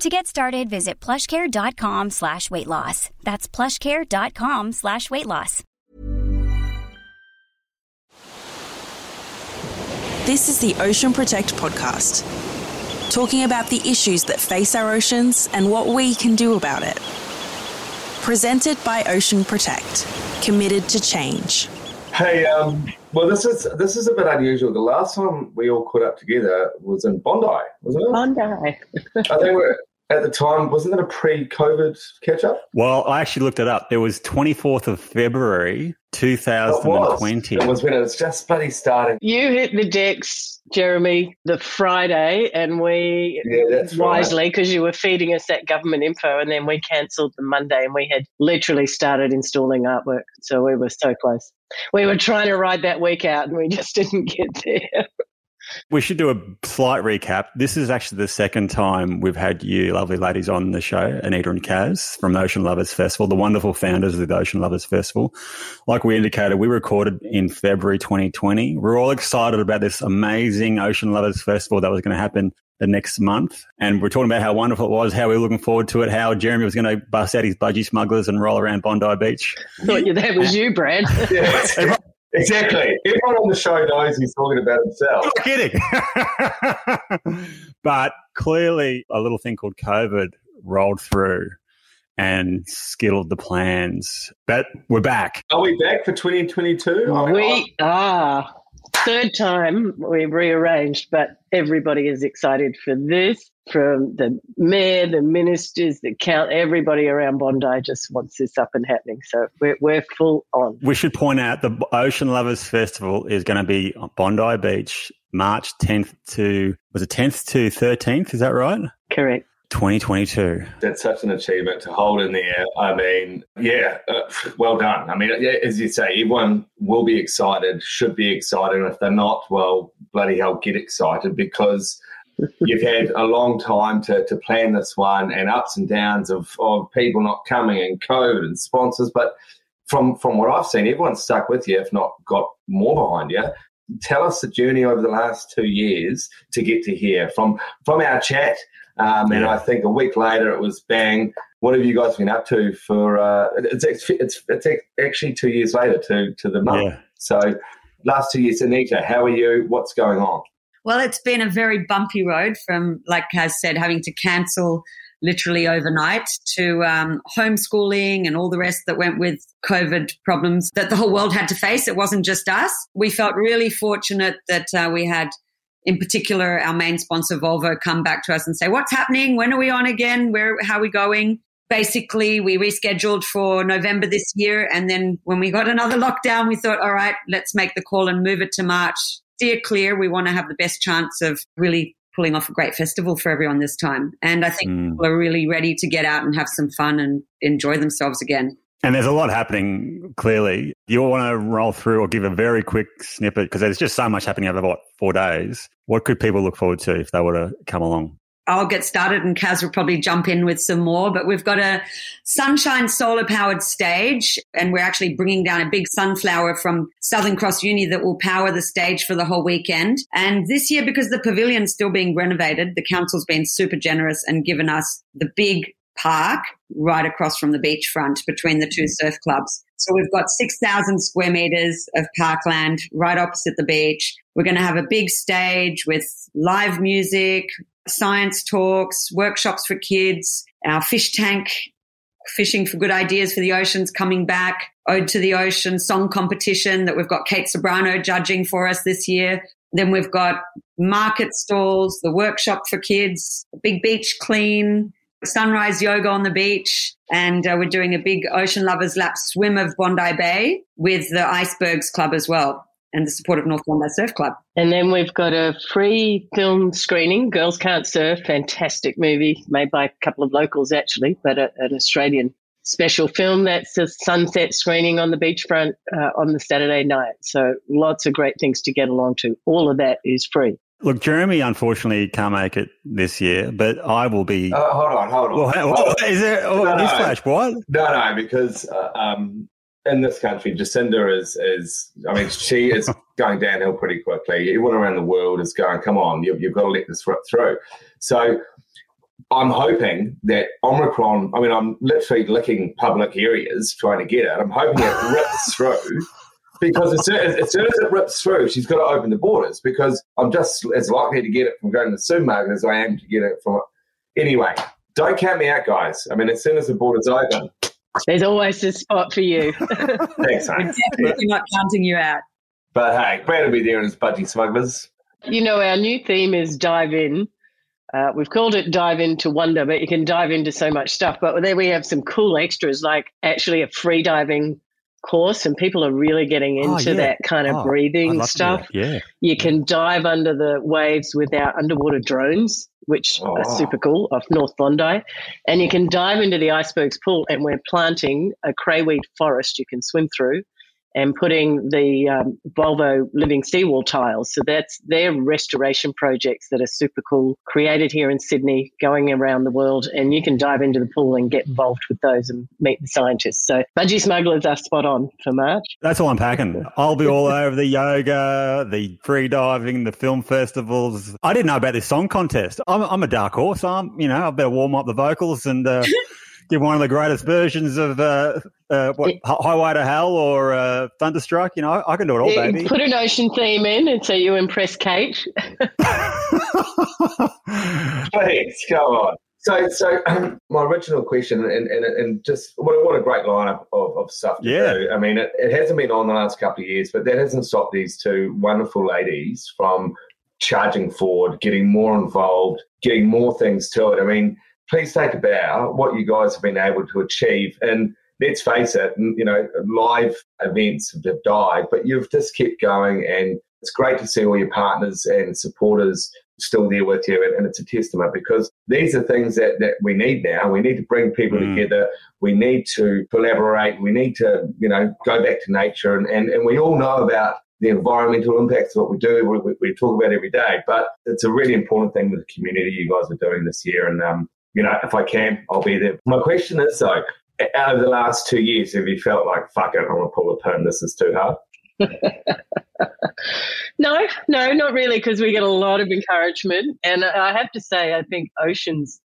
To get started, visit plushcare.com slash weight loss. That's plushcare.com slash weight loss. This is the Ocean Protect podcast, talking about the issues that face our oceans and what we can do about it. Presented by Ocean Protect, committed to change. Hey, um, well, this is this is a bit unusual. The last time we all caught up together was in Bondi, wasn't it? Bondi. I think we're, at the time, wasn't it a pre-COVID catch-up? Well, I actually looked it up. It was 24th of February, 2020. It was, it was when it was just bloody starting. You hit the decks, Jeremy, the Friday, and we Yeah, wisely because you were feeding us that government info, and then we cancelled the Monday, and we had literally started installing artwork. So we were so close. We were trying to ride that week out, and we just didn't get there. We should do a slight recap. This is actually the second time we've had you lovely ladies on the show, Anita and Kaz from the Ocean Lovers Festival, the wonderful founders of the Ocean Lovers Festival. Like we indicated, we recorded in February 2020. We're all excited about this amazing Ocean Lovers Festival that was going to happen the next month. And we're talking about how wonderful it was, how we were looking forward to it, how Jeremy was going to bust out his budgie smugglers and roll around Bondi Beach. Thought you that was you, Brad. Yeah, exactly. Everyone on the show knows he's talking about himself. Not kidding. but clearly, a little thing called COVID rolled through and skittled the plans. But we're back. Are we back for 2022? I mean, we oh. are. Third time we rearranged, but everybody is excited for this. From the mayor, the ministers, the count, everybody around Bondi just wants this up and happening. So we're, we're full on. We should point out the Ocean Lovers Festival is going to be on Bondi Beach, March 10th to, was it 10th to 13th? Is that right? Correct. 2022. That's such an achievement to hold in there. I mean, yeah, uh, well done. I mean, yeah, as you say, everyone will be excited, should be excited. And if they're not, well, bloody hell, get excited because you've had a long time to, to plan this one and ups and downs of, of people not coming and COVID and sponsors. But from, from what I've seen, everyone's stuck with you, if not got more behind you. Tell us the journey over the last two years to get to here. From from our chat, um, and Yeah. I think a week later it was bang. What have you guys been up to for? Uh, it's, it's it's it's actually two years later to to the month. Yeah. So last two years, Anita, how are you? What's going on? Well, it's been a very bumpy road from, like I said, having to cancel literally overnight to um, homeschooling and all the rest that went with COVID problems that the whole world had to face. It wasn't just us. We felt really fortunate that uh, we had, in particular, our main sponsor, Volvo, come back to us and say, What's happening? When are we on again? Where, how are we going? Basically, we rescheduled for November this year. And then when we got another lockdown, we thought, All right, let's make the call and move it to March steer clear. We want to have the best chance of really pulling off a great festival for everyone this time. And I think Mm. people are really ready to get out and have some fun and enjoy themselves again. And there's a lot happening, clearly. You want to roll through or give a very quick snippet because there's just so much happening over, what, four days? What could people look forward to if they were to come along? I'll get started and Kaz will probably jump in with some more, but we've got a sunshine solar powered stage and we're actually bringing down a big sunflower from Southern Cross Uni that will power the stage for the whole weekend. And this year, because the pavilion's still being renovated, the council's been super generous and given us the big park right across from the beachfront between the two surf clubs. So we've got 6,000 square meters of parkland right opposite the beach. We're going to have a big stage with live music, science talks, workshops for kids, our fish tank, fishing for good ideas for the oceans coming back. Ode to the Ocean song competition that we've got Kate Ceberano judging for us this year. Then we've got market stalls, the workshop for kids, big beach clean, sunrise yoga on the beach. And uh, we're doing a big Ocean Lovers Lap swim of Bondi Bay with the Icebergs Club as well and the support of North Bondi Surf Club. And then we've got a free film screening, Girls Can't Surf, fantastic movie made by a couple of locals actually, but a, an Australian special film that's a sunset screening on the beachfront uh, on the Saturday night. So lots of great things to get along to. All of that is free. Look, Jeremy unfortunately can't make it this year, but I will be. Uh, hold on, hold on. Well, hold on. is there oh, No, no. What? No, no, because uh, um, in this country, Jacinda is is. I mean, she is going downhill pretty quickly. Everyone around the world is going. Come on, you, you've got to let this rip through. So. I'm hoping that Omicron, I mean, I'm literally licking public areas trying to get it. I'm hoping it rips through because as soon as, as soon as it rips through, she's got to open the borders because I'm just as likely to get it from going to the supermarket as I am to get it from. Anyway, don't count me out, guys. I mean, as soon as the borders open, There's always a spot for you. thanks, mate. Definitely not counting you out. But hey, glad to be there as budgie smugglers. you know, our new theme is dive in. Uh, we've called it dive into wonder, but you can dive into so much stuff. But there we have some cool extras, like actually a free diving course, and people are really getting Oh, into yeah. that kind of Oh, breathing love to do stuff. Yeah. You can dive under the waves with our underwater drones, which Oh. are super cool off North Bondi. And you can dive into the icebergs pool, and we're planting a crayweed forest you can swim through and putting the um, Volvo living seawall tiles. So that's their restoration projects that are super cool, created here in Sydney, going around the world. And you can dive into the pool and get involved with those and meet the scientists. So Budgie Smugglers are spot on for March. That's all I'm packing. I'll be all over the yoga, the free diving, the film festivals. I didn't know about this song contest. I'm, I'm a dark horse. I'm, you know, I better warm up the vocals and uh, give one of the greatest versions of uh, uh, what Hi- Highway to Hell or uh, Thunderstruck. You know, I, I can do it all, Yeah, baby. Put an ocean theme in, and so you impress Kate. Please go on. So, so my original question, and, and, and just what, what a great lineup of, of stuff to Yeah. do. I mean, it, it hasn't been on the last couple of years, but that hasn't stopped these two wonderful ladies from charging forward, getting more involved, getting more things to it. I mean, please take a bow what you guys have been able to achieve. And let's face it, you know, live events have died, but you've just kept going, and it's great to see all your partners and supporters still there with you, and, and it's a testament because these are things that, that we need now. We need to bring people Mm. together. We need to collaborate. We need to, you know, go back to nature, and, and, and we all know about the environmental impacts of what we do. We, we, we talk about every day, but it's a really important thing with the community you guys are doing this year. And um, you know, if I can, I'll be there. My question is though, out of the last two years, have you felt like fuck it, I'm gonna pull the pin? This is too hard. No, no, not really, because we get a lot of encouragement. And I have to say, I think oceans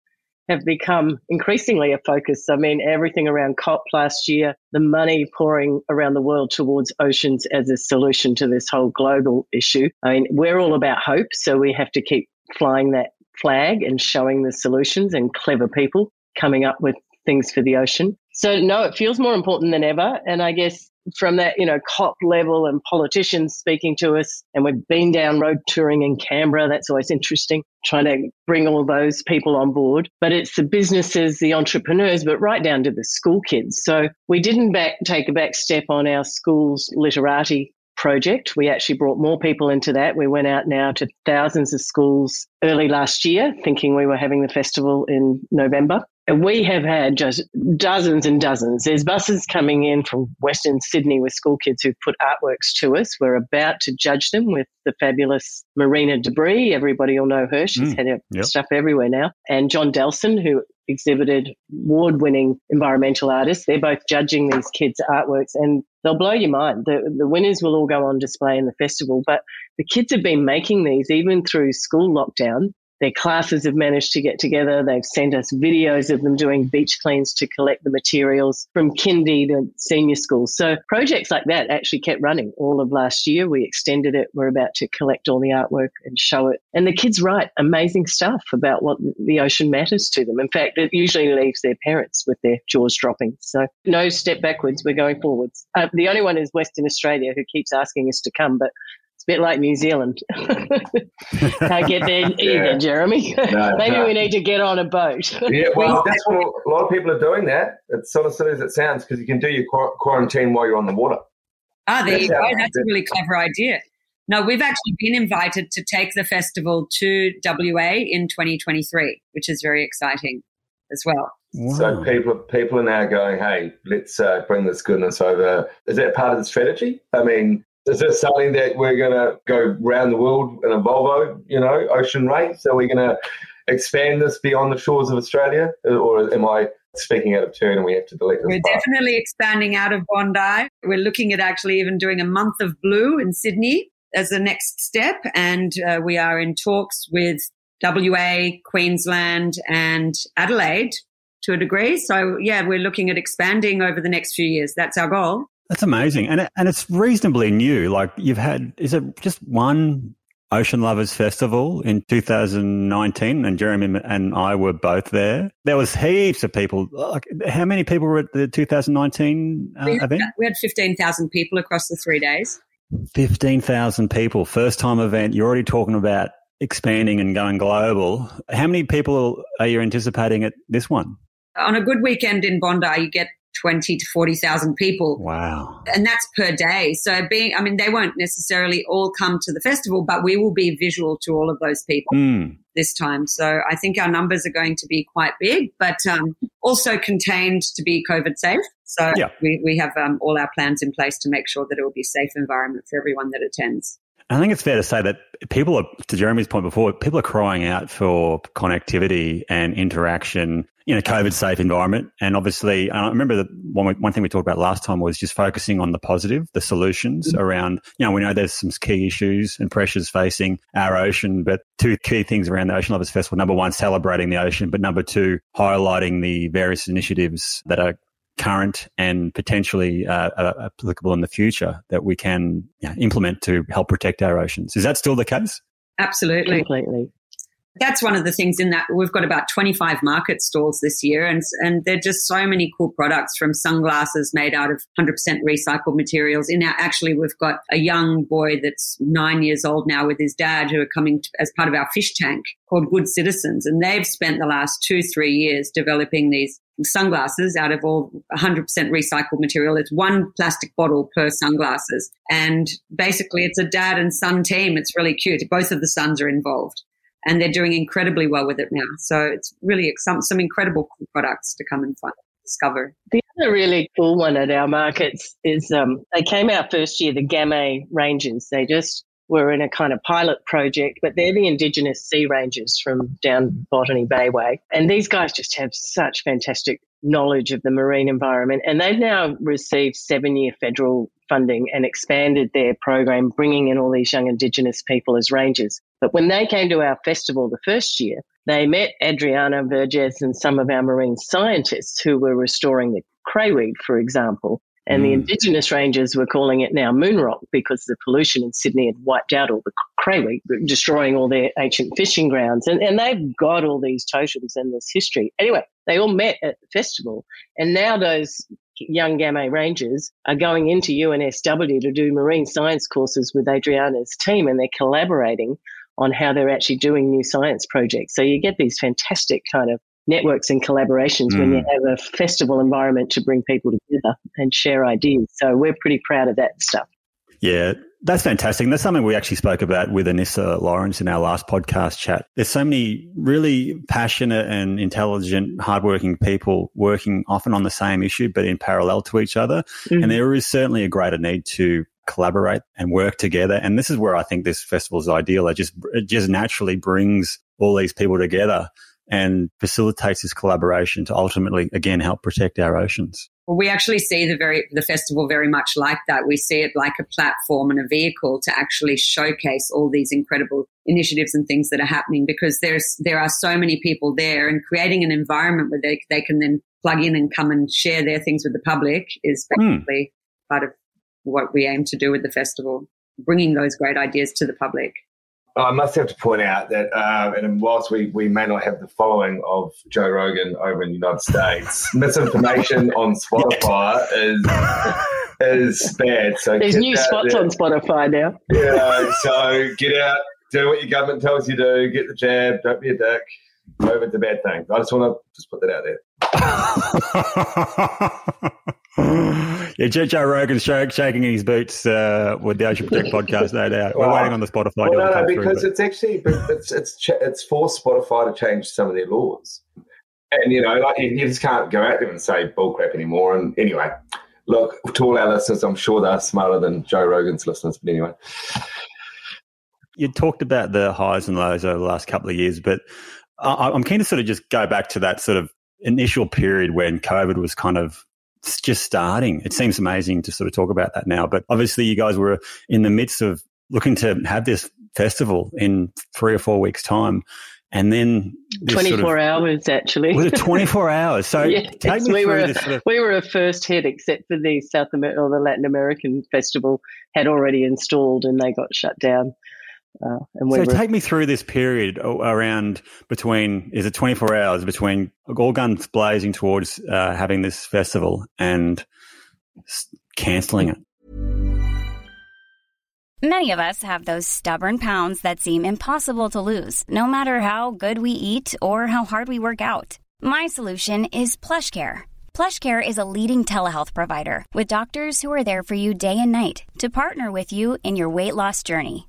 have become increasingly a focus. I mean, everything around COP last year, the money pouring around the world towards oceans as a solution to this whole global issue. I mean, we're all about hope, so we have to keep flying that flag and showing the solutions and clever people coming up with things for the ocean. So, no, it feels more important than ever. And I guess from that, you know, COP level and politicians speaking to us. And we've been down road touring in Canberra. That's always interesting, trying to bring all those people on board. But it's the businesses, the entrepreneurs, but right down to the school kids. So we didn't back, take a back step on our school's literati project. We actually brought more people into that. We went out now to thousands of schools early last year, thinking we were having the festival in November. And we have had just dozens and dozens. There's buses coming in from Western Sydney with school kids who've put artworks to us. We're about to judge them with the fabulous Marina Debris. Everybody will know her. She's Mm, had her yep. stuff everywhere now. And John Dahlsen, who exhibited award winning environmental artists. They're both judging these kids' artworks and they'll blow your mind. The, the winners will all go on display in the festival, but the kids have been making these even through school lockdown their classes have managed to get together. They've sent us videos of them doing beach cleans to collect the materials from kindy to senior school. So projects like that actually kept running all of last year. We extended it. We're about to collect all the artwork and show it. And the kids write amazing stuff about what the ocean matters to them. In fact, it usually leaves their parents with their jaws dropping. So no step backwards. We're going forwards. Uh, the only one is Western Australia who keeps asking us to come, but bit like New Zealand. Can't get there either, yeah. Jeremy. No, Maybe no. we need to get on a boat. yeah, well, that's what a lot of people are doing. That it's sort of silly as it sounds because you can do your quarantine while you're on the water. Ah, there that's you go. That's a really clever idea. No, we've actually been invited to take the festival to WA in 2023, which is very exciting as well. Wow. So people people are now going, hey, let's uh, bring this goodness over. Is that part of the strategy? I mean, is this something that we're going to go around the world in a Volvo, you know, ocean race? So we're going to expand this beyond the shores of Australia? Or am I speaking out of turn and we have to delete this? We're part? definitely expanding out of Bondi. We're looking at actually even doing a month of blue in Sydney as the next step. And uh, we are in talks with WA, Queensland, and Adelaide to a degree. So, yeah, we're looking at expanding over the next few years. That's our goal. That's amazing, and it, and it's reasonably new. Like you've had, is it just one Ocean Lovers Festival in 2019, and Jeremy and I were both there. There was heaps of people. Like, how many people were at the 2019 uh, we had, event? We had 15,000 people across the three days. 15,000 people, first time event. You're already talking about expanding and going global. How many people are you anticipating at this one? On a good weekend in Bondi, you get 20 to 40,000 people. Wow. And that's per day. So being, I mean, they won't necessarily all come to the festival, but we will be visual to all of those people mm. this time. So I think our numbers are going to be quite big, but um, also contained to be COVID safe. So yeah. we, we have um, all our plans in place to make sure that it will be a safe environment for everyone that attends. I think it's fair to say that people are, to Jeremy's point before, people are crying out for connectivity and interaction in a COVID safe environment. And obviously, I remember that one, one thing we talked about last time was just focusing on the positive, the solutions mm-hmm. around, you know, we know there's some key issues and pressures facing our ocean, but two key things around the Ocean Lovers Festival. Number one, celebrating the ocean, but number two, highlighting the various initiatives that are current and potentially uh, uh, applicable in the future that we can you know, implement to help protect our oceans. Is that still the case? Absolutely. Completely. That's one of the things in that we've got about 25 market stalls this year and, and there are just so many cool products from sunglasses made out of 100% recycled materials. In our, actually, we've got a young boy that's nine years old now with his dad who are coming to, as part of our fish tank called Good Citizens. And they've spent the last two, three years developing these sunglasses out of all 100% recycled material. It's one plastic bottle per sunglasses. And basically it's a dad and son team. It's really cute. Both of the sons are involved and they're doing incredibly well with it now. So it's really some, some incredible products to come and find. Discover. The other really cool one at our markets is um, they came out first year, the Gamay rangers. They just were in a kind of pilot project, but they're the indigenous sea rangers from down Botany Bay way. And these guys just have such fantastic knowledge of the marine environment. And they've now received seven year federal funding and expanded their program, bringing in all these young indigenous people as rangers. But when they came to our festival the first year, they met Adriana Vergés and some of our marine scientists who were restoring the crayweed, for example. And mm. the indigenous rangers were calling it now moon rock because the pollution in Sydney had wiped out all the crayweed, destroying all their ancient fishing grounds. And, and they've got all these totems and this history. Anyway, they all met at the festival. And now those young Gamay Rangers are going into UNSW to do marine science courses with Adriana's team and they're collaborating on how they're actually doing new science projects. So you get these fantastic kind of networks and collaborations mm. when you mm. have a festival environment to bring people together and share ideas. So we're pretty proud of that stuff. Yeah, that's fantastic. That's something we actually spoke about with Anissa Lawrence in our last podcast chat. There's so many really passionate and intelligent, hardworking people working often on the same issue, but in parallel to each other. Mm. And there is certainly a greater need to collaborate and work together. And this is where I think this festival is ideal. It just, it just naturally brings all these people together and facilitates this collaboration to ultimately, again, help protect our oceans. Well, we actually see the very the festival very much like that. We see it like a platform and a vehicle to actually showcase all these incredible initiatives and things that are happening because there's there are so many people there and creating an environment where they, they can then plug in and come and share their things with the public is hmm. basically mm. part of what we aim to do with the festival, bringing those great ideas to the public. I must have to point out that, uh, and whilst we, we may not have the following of Joe Rogan over in the United States, misinformation on Spotify is is bad. So there's new spots there. on Spotify now. Yeah, so get out, do what your government tells you to, do, get the jab, don't be a dick. COVID's a bad thing. I just want to just put that out there. yeah, Joe Rogan's shaking his boots uh, with the Ocean Protect podcast, no doubt. We're waiting on the Spotify. Well, no, no, because through, it's actually it's it's it's forced Spotify to change some of their laws, and you know, like you, you just can't go out there and say bullcrap anymore. And anyway, look to all our listeners, I'm sure they're smarter than Joe Rogan's listeners, but anyway. You talked about the highs and lows over the last couple of years, but I'm keen to sort of just go back to that sort of initial period when COVID was kind of just starting. It seems amazing to sort of talk about that now, but obviously you guys were in the midst of looking to have this festival in three or four weeks' time. And then 24 sort of, hours actually. Was it 24 hours? So me we were, this sort of, we were a first hit, except for the South American or the Latin American festival had already installed and they got shut down. Uh, and so were, take me through this period around between is it 24 hours between all guns blazing towards uh, having this festival and canceling it. Many of us have those stubborn pounds that seem impossible to lose, no matter how good we eat or how hard we work out. My solution is PlushCare. PlushCare is a leading telehealth provider with doctors who are there for you day and night to partner with you in your weight loss journey.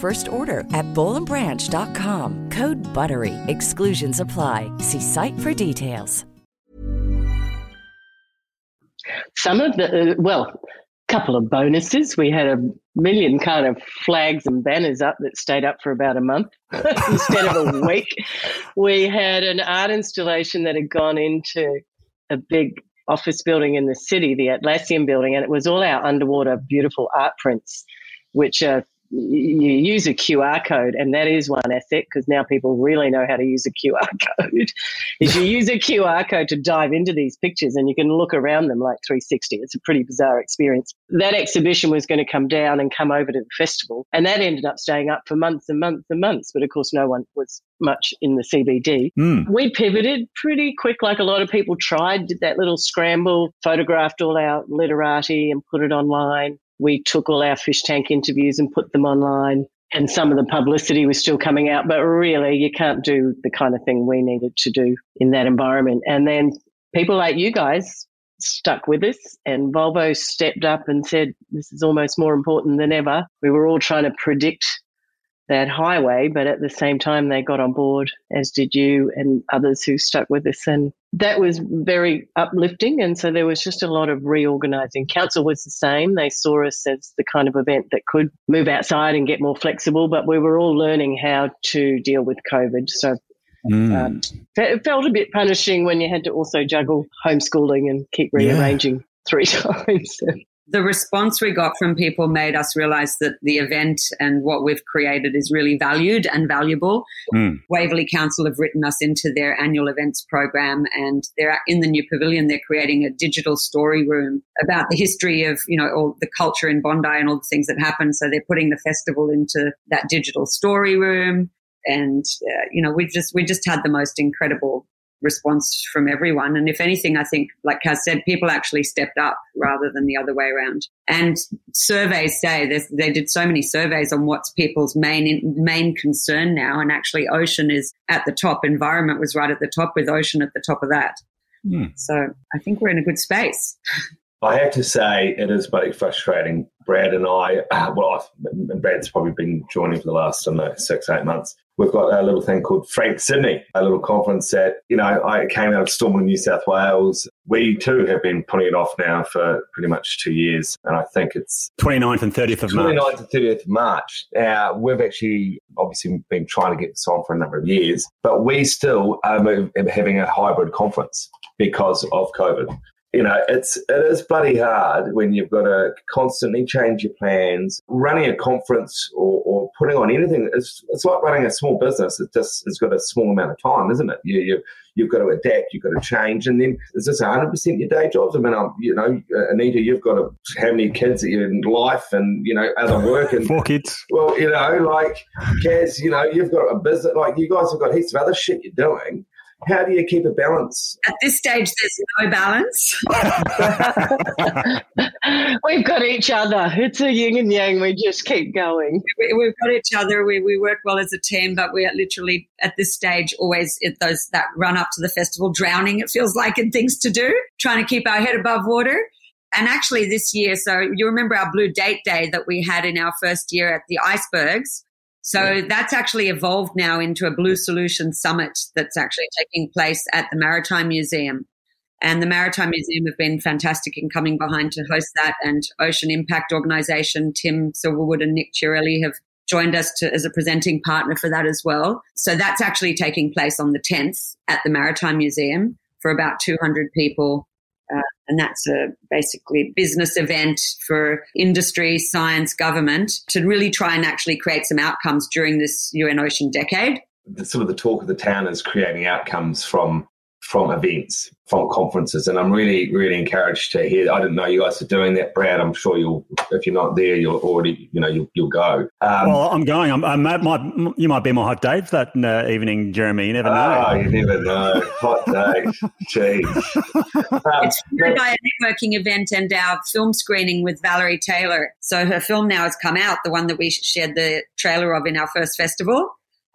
first order at bowlandbranch.com. Code BUTTERY. Exclusions apply. See site for details. Some of the, uh, well, couple of bonuses. We had a million kind of flags and banners up that stayed up for about a month instead of a week. We had an art installation that had gone into a big office building in the city, the Atlassian building, and it was all our underwater beautiful art prints, which are you use a QR code, and that is one asset because now people really know how to use a QR code. is you use a QR code to dive into these pictures, and you can look around them like 360. It's a pretty bizarre experience. That exhibition was going to come down and come over to the festival, and that ended up staying up for months and months and months. But of course, no one was much in the CBD. Mm. We pivoted pretty quick, like a lot of people tried. Did that little scramble, photographed all our literati, and put it online we took all our fish tank interviews and put them online. And some of the publicity was still coming out, but really you can't do the kind of thing we needed to do in that environment. And then people like you guys stuck with us and Volvo stepped up and said, this is almost more important than ever. We were all trying to predict that highway, but at the same time, they got on board, as did you and others who stuck with us. And that was very uplifting. And so there was just a lot of reorganizing. Council was the same. They saw us as the kind of event that could move outside and get more flexible, but we were all learning how to deal with COVID. So Mm. Um, it felt a bit punishing when you had to also juggle homeschooling and keep rearranging yeah. three times the response we got from people made us realize that the event and what we've created is really valued and valuable. Mm. Waverley Council have written us into their annual events program and they're in the new pavilion. They're creating a digital story room about the history of, you know, all the culture in Bondi and all the things that happen. So they're putting the festival into that digital story room. And, uh, you know, we've just, we just had the most incredible response from everyone. And if anything, I think, like Kaz said, people actually stepped up rather than the other way around. And surveys say they did so many surveys on what's people's main main concern now, and actually, ocean is at the top. Environment was right at the top, with ocean at the top of that. Hmm. So I think we're in a good space. I have to say, it is very frustrating. Brad and I, uh, well, and Brad's probably been joining for the last, I don't know, six, eight months. We've got a little thing called Frank Sydney, a little conference that, you know, I came out of Stormwater, New South Wales. We too have been putting it off now for pretty much two years. And I think it's 29th and 30th of March. 29th and 30th of March. Now, we've actually obviously been trying to get this on for a number of years, but we still are having a hybrid conference because of COVID you know, it's it is bloody hard when you've got to constantly change your plans. Running a conference or, or putting on anything, it's, it's like running a small business. It just it's got a small amount of time, isn't it? You, you you've got to adapt, you've got to change, and then is this 100 percent your day jobs? I mean, I'm, you know, uh, Anita, you've got to how many kids in life and you know other work and four kids. Well, you know, like Kaz, you know, you've got a business. Like you guys have got heaps of other shit you're doing how do you keep a balance? At this stage, there's no balance. We've got each other. It's a yin and yang. We just keep going. We, have got each other. We, we work well as a team, but we are literally at this stage always at those that run up to the festival, drowning. It feels like in things to do, trying to keep our head above water. And actually, this year, so you remember our Blue Date Day that we had in our first year at the icebergs. So that's actually evolved now into a Blue Solution Summit that's actually taking place at the Maritime Museum. And the Maritime Museum have been fantastic in coming behind to host that. And Ocean Impact Organization, Tim Silverwood and Nick Chiarelli have joined us to, as a presenting partner for that as well. So that's actually taking place on the 10th at the Maritime Museum for about 200 people uh, and that's a basically business event for industry, science, government to really try and actually create some outcomes during this UN Ocean decade. The, sort of the talk of the town is creating outcomes from from events, from conferences. And I'm really, really encouraged to hear. I didn't know you guys are doing that, Brad. I'm sure you'll, if you're not there, you'll already, you know, you'll, you'll go. Um, well, I'm going. I'm, I'm my, you might be my hot date that uh, evening, Jeremy. You never know. Oh, you never know. hot date. Jeez. Um, it's by a networking event and our film screening with Valerie Taylor. So her film now has come out, the one that we shared the trailer of in our first festival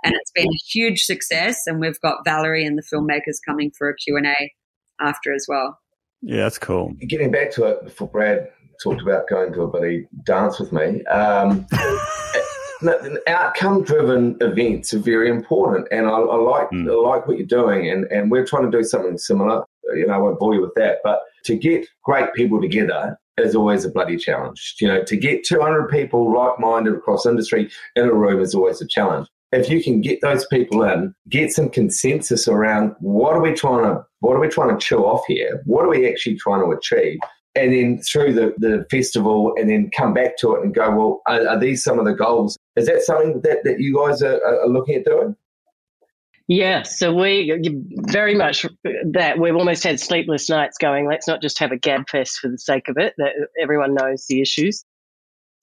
and it's been a huge success. And we've got Valerie and the filmmakers coming for a Q&A after as well. Yeah, that's cool. Getting back to it, before Brad talked about going to a buddy dance with me, um, outcome-driven events are very important, and I, I like mm. I like what you're doing, and, and we're trying to do something similar. You know, I won't bore you with that, but to get great people together is always a bloody challenge. You know, to get 200 people like-minded across industry in a room is always a challenge if you can get those people in, get some consensus around what are we trying to what are we trying to chew off here? What are we actually trying to achieve? And then through the, the festival and then come back to it and go, well, are, are these some of the goals? Is that something that, that you guys are, are looking at doing? Yeah, so we very much that we've almost had sleepless nights going. Let's not just have a gab fest for the sake of it. That everyone knows the issues.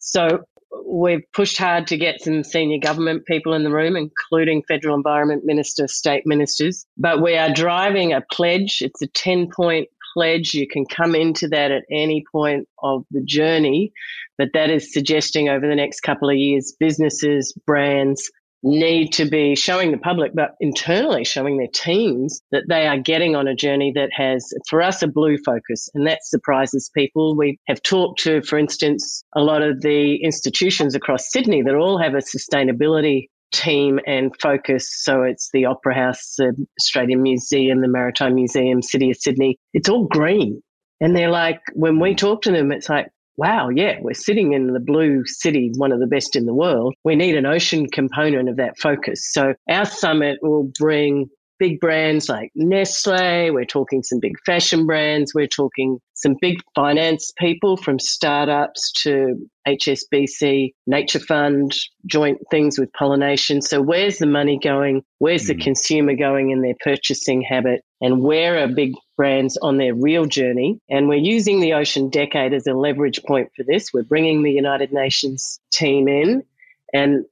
So we've pushed hard to get some senior government people in the room, including federal environment minister, state ministers. But we are driving a pledge. It's a 10 point pledge. You can come into that at any point of the journey. But that is suggesting over the next couple of years, businesses, brands, need to be showing the public, but internally showing their teams that they are getting on a journey that has, for us, a blue focus. And that surprises people. We have talked to, for instance, a lot of the institutions across Sydney that all have a sustainability team and focus. So it's the Opera House, the Australian Museum, the Maritime Museum, City of Sydney. It's all green. And they're like, when we talk to them, it's like, wow, yeah, we're sitting in the blue city, one of the best in the world. We need an ocean component of that focus. So our summit will bring big brands like Nestle. We're talking some big fashion brands. We're talking some big finance people from startups to HSBC, Nature Fund, joint things with pollination. So where's the money going? Where's mm. the consumer going in their purchasing habit? And where are big brands on their real journey? And we're using the Ocean Decade as a leverage point for this. We're bringing the United Nations team in and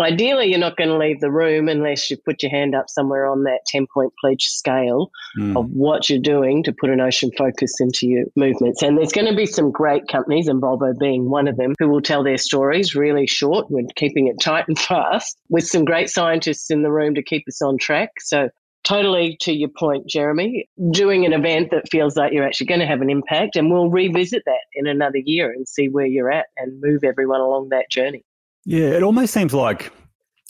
ideally you're not going to leave the room unless you put your hand up somewhere on that 10 point pledge scale mm. of what you're doing to put an ocean focus into your movements. And there's going to be some great companies, and Volvo being one of them, who will tell their stories really short. We're keeping it tight and fast with some great scientists in the room to keep us on track. So totally to your point, Jeremy, doing an event that feels like you're actually going to have an impact. And we'll revisit that in another year and see where you're at and move everyone along that journey. Yeah, it almost seems like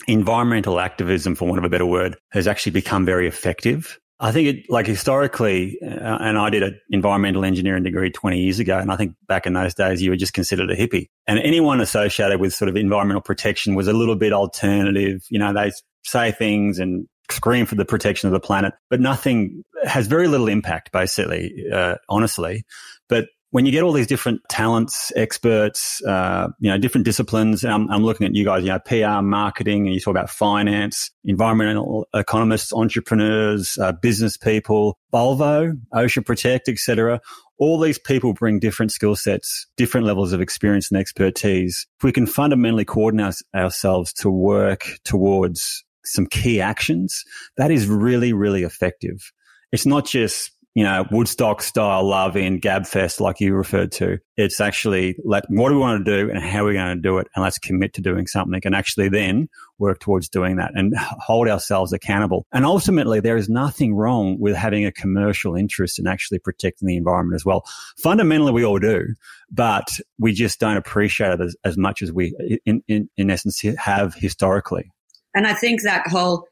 environmental activism, for want of a better word, has actually become very effective. I think it, like historically, uh, and I did an environmental engineering degree 20 years ago. And I think back in those days, you were just considered a hippie and anyone associated with sort of environmental protection was a little bit alternative. You know, they say things and scream for the protection of the planet, but nothing has very little impact, basically, uh, honestly. But when you get all these different talents, experts, uh, you know, different disciplines, I'm, I'm, looking at you guys, you know, PR, marketing, and you talk about finance, environmental economists, entrepreneurs, uh, business people, Volvo, Ocean Protect, etc. All these people bring different skill sets, different levels of experience and expertise. If we can fundamentally coordinate ourselves to work towards some key actions, that is really, really effective. It's not just you know, Woodstock style love in Gabfest, like you referred to. It's actually let what do we want to do and how are we going to do it, and let's commit to doing something, and actually then work towards doing that and hold ourselves accountable. And ultimately, there is nothing wrong with having a commercial interest in actually protecting the environment as well. Fundamentally, we all do, but we just don't appreciate it as, as much as we, in, in, in essence, have historically. And I think that whole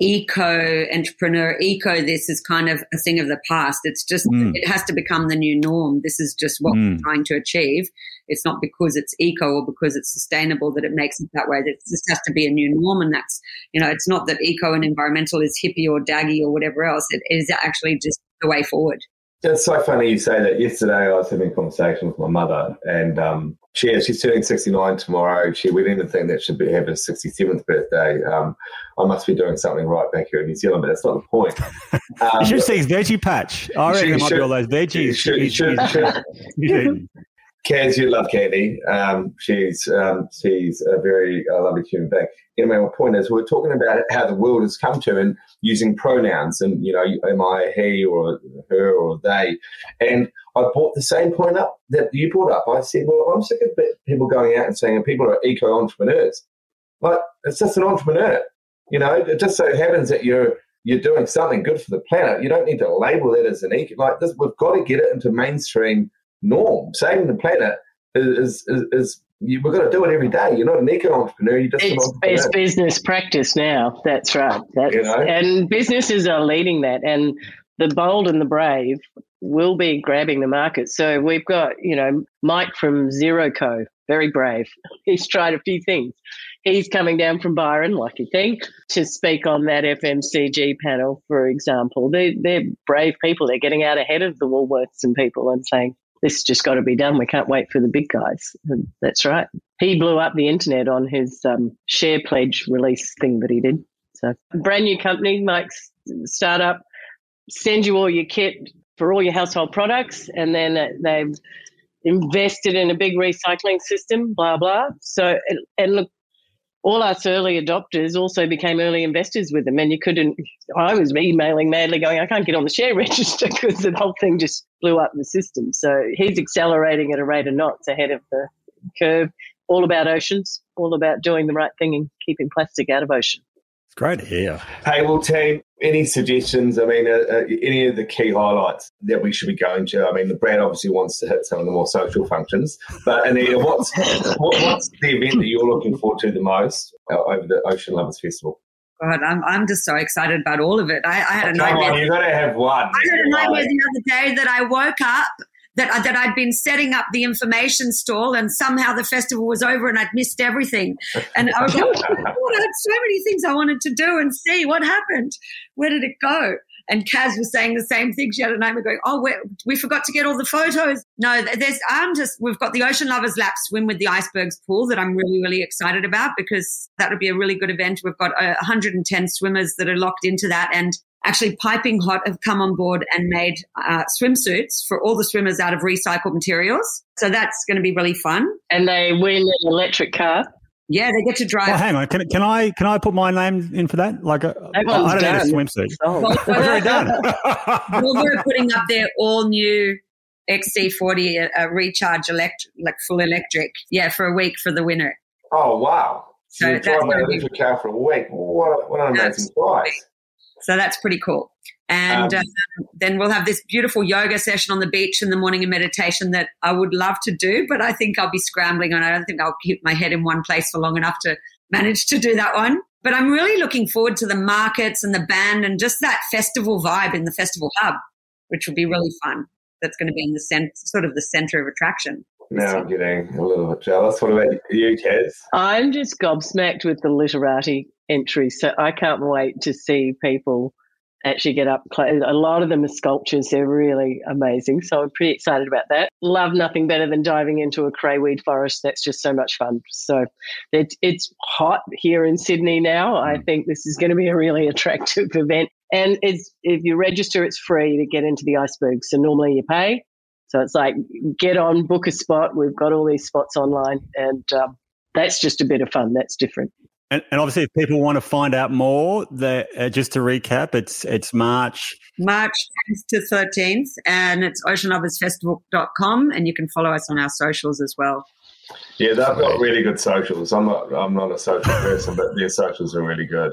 eco entrepreneur, eco this is kind of a thing of the past. It's just, mm. it has to become the new norm. This is just what mm. we're trying to achieve. It's not because it's eco or because it's sustainable that it makes it that way. This has to be a new norm. And that's, you know, it's not that eco and environmental is hippie or daggy or whatever else. It is actually just the way forward. It's so funny you say that. Yesterday, I was having a conversation with my mother, and um, she she's turning sixty nine tomorrow. She we didn't think that should be have her sixty seventh birthday. Um, I must be doing something right back here in New Zealand, but that's not the point. Um, you should see his veggie patch. I reckon it might be all those veggies. Should, should, should, Kaz, you love Candy. Um, she's um, she's a very uh, lovely human being. Anyway, my point is, we're talking about how the world has come to and using pronouns, and you know, am I he or her or they? And I brought the same point up that you brought up. I said, well, I'm sick of people going out and saying people are eco entrepreneurs. Like it's just an entrepreneur. You know, it just so happens that you're you're doing something good for the planet. You don't need to label that as an eco. Like this, we've got to get it into mainstream norm. Saving the planet is, is, is you, we've got to do it every day. You're not an eco entrepreneur. You're just it's, it's business practice now. That's right. That's, you know? And businesses are leading that. And the bold and the brave will be grabbing the market. So we've got, you know, Mike from Zero Co, very brave. He's tried a few things. He's coming down from Byron, lucky thing, to speak on that FMCG panel, for example. They're, they're brave people. They're getting out ahead of the Woolworths and people and saying, this just got to be done. We can't wait for the big guys. And that's right. He blew up the internet on his um, share pledge release thing that he did. So, brand new company, Mike's startup, send you all your kit for all your household products, and then they've invested in a big recycling system, blah, blah. So, and look, all us early adopters also became early investors with them. And you couldn't, I was emailing madly going, I can't get on the share register because the whole thing just blew up the system. So he's accelerating at a rate of knots ahead of the curve. All about oceans, all about doing the right thing and keeping plastic out of ocean. It's great to hear. Hey, well, team, any suggestions? I mean, uh, uh, any of the key highlights that we should be going to? I mean, the brand obviously wants to hit some of the more social functions, but Anita, what's what, what's the event that you're looking forward to the most uh, over the Ocean Lovers Festival? God, I'm, I'm just so excited about all of it. I, I had a oh, nightmare. You've got to have one. I had a nightmare the other day that I woke up that, that I'd been setting up the information stall and somehow the festival was over and I'd missed everything. And I was like, oh, I had so many things I wanted to do and see what happened. Where did it go? And Kaz was saying the same thing. She had a name going, oh, we forgot to get all the photos. No, there's, I'm just, we've got the Ocean Lovers Lap swim with the icebergs pool that I'm really, really excited about because that would be a really good event. We've got uh, 110 swimmers that are locked into that. And actually Piping Hot have come on board and made uh, swimsuits for all the swimmers out of recycled materials. So that's going to be really fun. And they win an electric car. Yeah, they get to drive. Oh, hang on. Can, can I can I put my name in for that? Like, a, I don't need a swimsuit. Oh. Well, I've already done. Volvo are putting up their all new XC40 uh, recharge electric, like full electric. Yeah, for a week for the winner. Oh wow! So, So you that's drive gonna an electric car for a week. What, a- what an amazing price! So that's pretty cool. And Um, uh, then we'll have this beautiful yoga session on the beach in the morning and meditation that I would love to do, but I think I'll be scrambling and I don't think I'll keep my head in one place for long enough to manage to do that one. But I'm really looking forward to the markets and the band and just that festival vibe in the festival hub, which will be really fun. That's going to be in the cent- sort of the center of attraction. Now I'm getting a little bit jealous. What about you, Kaz? I'm just gobsmacked with the literati entries, so I can't wait to see people actually get up close. A lot of them are sculptures; they're really amazing. So I'm pretty excited about that. Love nothing better than diving into a crayweed forest. That's just so much fun. So it, it's hot here in Sydney now. I hmm. think this is going to be a really attractive event. And it's if you register, it's free to get into the iceberg. So normally you pay. So it's like get on, book a spot. We've got all these spots online, and um, that's just a bit of fun. That's different. And, and obviously, if people want to find out more, the, uh, just to recap, it's it's March. March 10th to 13th, and it's oceanloversfestival.com, and you can follow us on our socials as well. Yeah, they've got really good socials. I'm not I'm not a social person, but their socials are really good.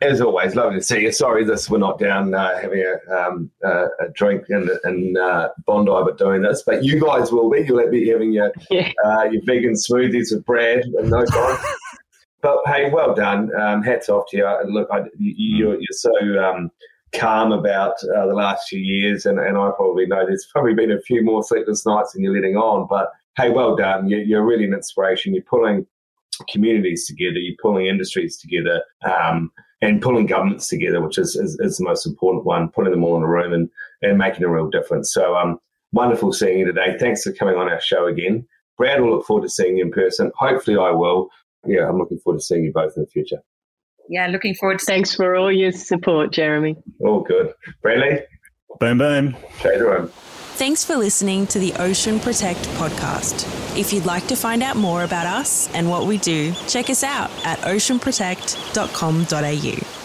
As always, lovely to see you. Sorry, this we're not down uh, having a, um, uh, a drink in, in uh, Bondi, but doing this. But you guys will be. You'll be having your Yeah. uh, your vegan smoothies with Brad and no time. but hey, well done. Um, hats off to you. And look, I, you, you're, you're so um, calm about uh, the last few years, and, and I probably know there's probably been a few more sleepless nights than you're letting on. But hey, well done. You're, you're really an inspiration. You're pulling communities together. You're pulling industries together. Um, and pulling governments together, which is, is, is the most important one, putting them all in a room and, and making a real difference. So um, wonderful seeing you today. Thanks for coming on our show again. Brad will look forward to seeing you in person. Hopefully I will. Yeah, I'm looking forward to seeing you both in the future. Yeah, looking forward to Thanks for all your support, Jeremy. All good. Bradley, Boom, boom. take the room. Thanks for listening to the Ocean Protect podcast. If you'd like to find out more about us and what we do, check us out at oceanprotect.com.au.